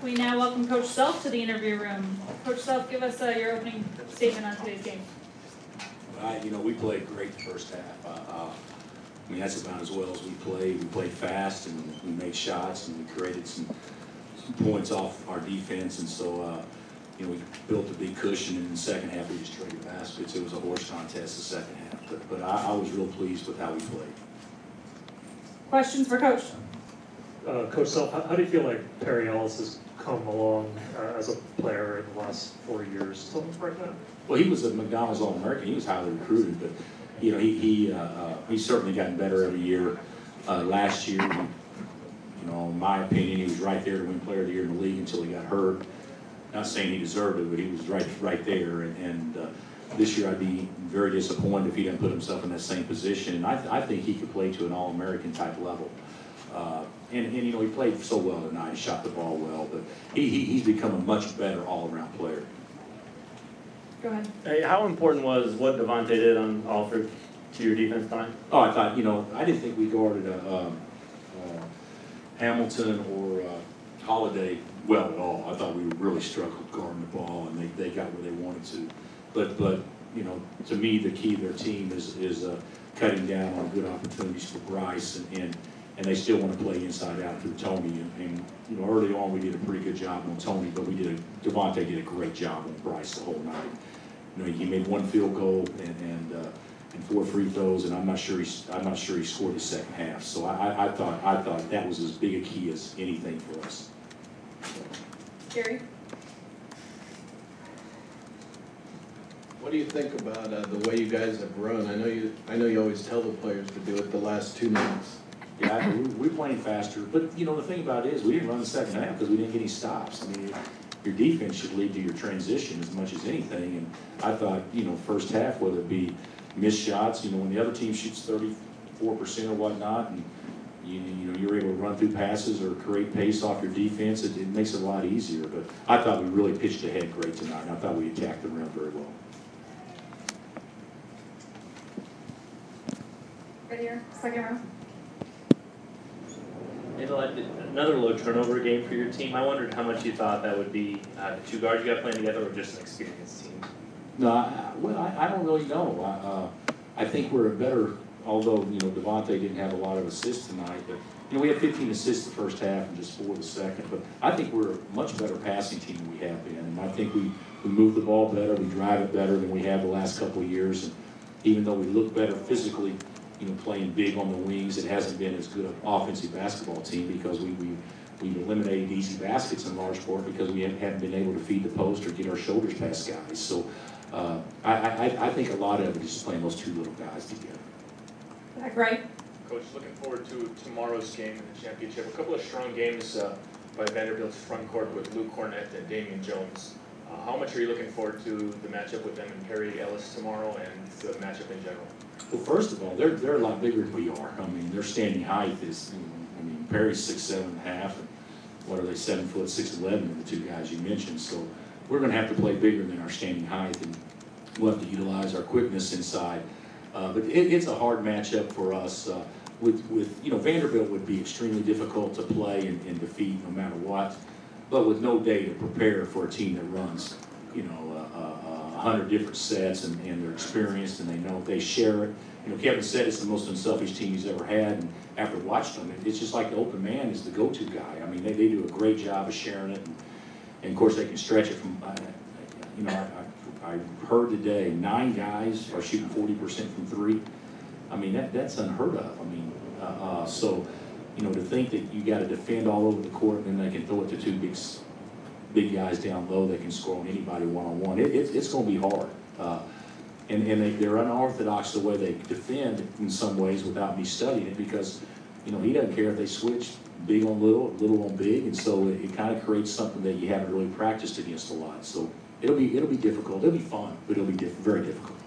We now welcome Coach Self to the interview room. Coach Self, give us uh, your opening statement on today's game. I, you know, we played great the first half. Uh, uh, I mean, that's about as well as we played. We played fast and we made shots and we created some, some points off our defense. And so, uh, you know, we built a big cushion. And in the second half, we just traded baskets. It was a horse contest the second half. But, but I, I was real pleased with how we played. Questions for Coach? Uh, Coach Self, how, how do you feel like Perry Ellis has come along uh, as a player in the last four years? Tell right now. Well, he was a McDonald's All-American. He was highly recruited, but you know, he he uh, uh, he's certainly gotten better every year. Uh, last year, you know, in my opinion, he was right there to win Player of the Year in the league until he got hurt. Not saying he deserved it, but he was right right there. And, and uh, this year, I'd be very disappointed if he didn't put himself in that same position. And I, I think he could play to an All-American type level. Uh, and, and you know, he played so well tonight. He shot the ball well, but he, he he's become a much better all-around player. Go ahead. Hey, how important was what Devontae did on Alford to your defense tonight? Oh, I thought, you know, I didn't think we guarded a, um, uh, Hamilton or uh, Holiday well at all. I thought we really struggled guarding the ball, and they, they got where they wanted to. But, but, you know, to me, the key of their team is, is uh, cutting down on good opportunities for Bryce, and, and, and they still want to play inside out through Tony. And, and, you know, early on, we did a pretty good job on Tony, but we did, a Devontae did a great job on Bryce the whole night. You know, he made one field goal and, and, uh, and four free throws, and I'm not sure he's, I'm not sure he scored the second half. So I, I- I thought, I thought that was as big a key as anything for us. Gary? What do you think about uh, the way you guys have run? I know you, I know you always tell the players to do it the last two minutes. Yeah, we- we're playing faster, but, you know, the thing about it is, we didn't run the second half because we didn't get any stops. I mean, your defense should lead to your transition as much as anything, and I thought, you know, first half, whether it be missed shots, you know, when the other team shoots thirty-four percent or whatnot, and you, you know, you're able to run through passes or create pace off your defense, it, it makes it a lot easier, but I thought we really pitched ahead great tonight, and I thought we attacked the rim very well. Right here, second row. Another low turnover game for your team. I wondered how much you thought that would be uh, the two guards you got playing together, or just an experienced team. No, I, well, I, I don't really know. I, uh, I think we're a better, although, you know, Devontae didn't have a lot of assists tonight, but, you know, we had fifteen assists the first half and just four the second, but I think we're a much better passing team than we have been, and I think we, we move the ball better, we drive it better than we have the last couple of years, and even though we look better physically, you know, playing big on the wings, it hasn't been as good an offensive basketball team because we, we, we've eliminated easy baskets in large part because we haven't haven't been able to feed the post or get our shoulders past guys, so, uh, I, I, I- I think a lot of it is just playing those two little guys together. Back right. Coach, looking forward to tomorrow's game in the championship. A couple of strong games uh, by Vanderbilt's front court with Luke Kornet and Damian Jones. Uh, How much are you looking forward to the matchup with them and Perry Ellis tomorrow and the matchup in general? Well, first of all, they're, they're a lot bigger than we are. I mean, their standing height is, I mean, Perry's six, seven and a half, and what are they, seven foot, six, eleven, the two guys you mentioned. So we're gonna have to play bigger than our standing height, and we'll have to utilize our quickness inside. Uh, but it, it's a hard matchup for us. Uh, with, with, you know, Vanderbilt would be extremely difficult to play and, and defeat no matter what. But with no day to prepare for a team that runs, you know, a hundred different sets and, and they're experienced and they know they share it. You know, Kevin said it's the most unselfish team he's ever had, and after watching them, it's just like the open man is the go-to guy. I mean, they, they do a great job of sharing it, and, and of course, they can stretch it from, uh, you know, I, I, I heard today, nine guys are shooting forty percent from three. I mean, that, that's unheard of. I mean, uh, uh, so, you know, to think that you gotta defend all over the court, and then they can throw it to two big, big guys down low that can score on anybody one-on-one, it, it's, it's gonna be hard. Uh, and, and they, they're unorthodox the way they defend in some ways without me studying it, because, you know, he doesn't care if they switch big on little, little on big, and so it, it kinda creates something that you haven't really practiced against a lot, so it'll be, it'll be difficult, it'll be fun, but it'll be diff- very difficult.